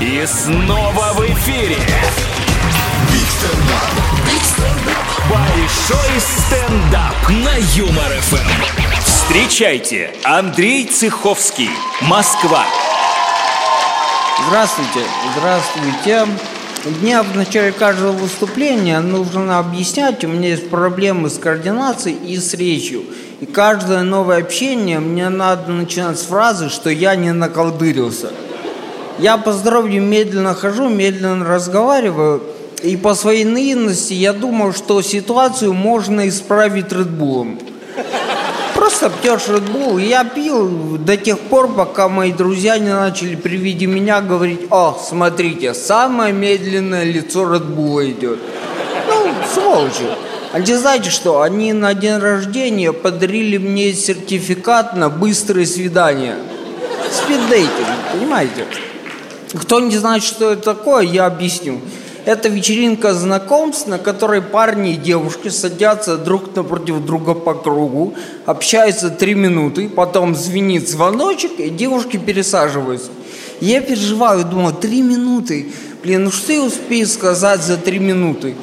И снова в эфире. Большой стендап на Юмор ФМ. Встречайте, Андрей Цеховский, Москва. Здравствуйте, здравствуйте. Мне в начале каждого выступления нужно объяснять, у меня есть проблемы с координацией и с речью. И каждое новое общение мне надо начинать с фразы, что я не наколдырился. Я по здоровью медленно хожу, медленно разговариваю, и по своей наивности я думал, что ситуацию можно исправить Редбулом. Просто пьешь Редбул. Я пил до тех пор, пока мои друзья не начали при виде меня говорить, о, смотрите, самое медленное лицо Редбула идет. Ну, сволочи. А не знаете что, они на день рождения подарили мне сертификат на быстрое свидание. Спиддейтинг, понимаете? Кто не знает, что это такое, я объясню. Это вечеринка знакомств, на которой парни и девушки садятся друг напротив друга по кругу, общаются три минуты, потом звенит звоночек, и девушки пересаживаются. Я переживаю, думаю, три минуты. Блин, ну что я успею сказать за три минуты?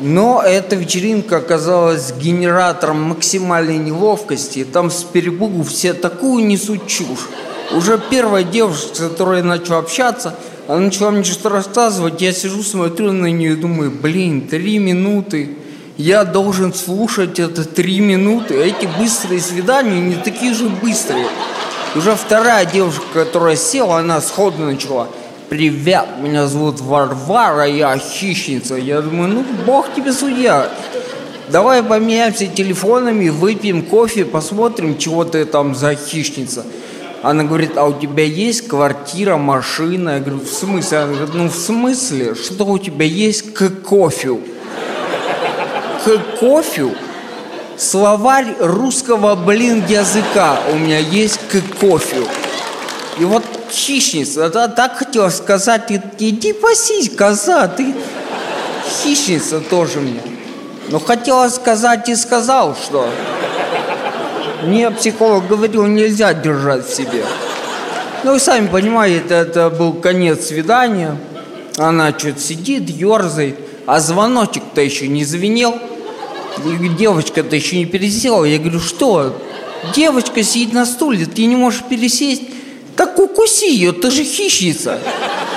Но эта вечеринка оказалась генератором максимальной неловкости. Там с перепугу все такую несут чушь. Уже первая девушка, с которой я начал общаться, она начала мне что-то рассказывать. Я сижу, смотрю на нее и думаю, блин, три минуты. Я должен слушать это три минуты. Эти быстрые свидания не такие же быстрые. Уже вторая девушка, которая села, она сходу начала. Привет, меня зовут Варвара, я хищница. Я думаю, ну, бог тебе судья. Давай поменяемся телефонами, выпьем кофе, посмотрим, чего ты там за хищница. Она говорит, а у тебя есть квартира, машина? Я говорю, в смысле? Она говорит, ну в смысле, что у тебя есть к кофе? К кофе? Словарь русского, блин, языка у меня есть к кофе. И вот хищница, да, так хотела сказать, иди пасись, коза, ты хищница тоже мне. Но хотела сказать и сказал, что мне психолог говорил, нельзя держать в себе. Ну, вы сами понимаете, это был конец свидания. Она что-то сидит, ерзает, а звоночек-то еще не звенел. Девочка-то еще не пересела. Я говорю, что? Девочка сидит на стуле, ты не можешь пересесть. Так укуси ее, ты же хищница.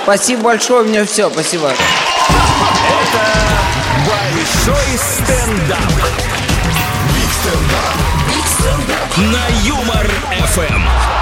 Спасибо большое, у меня все, спасибо. Это Большой стендап. На Юмор ФМ.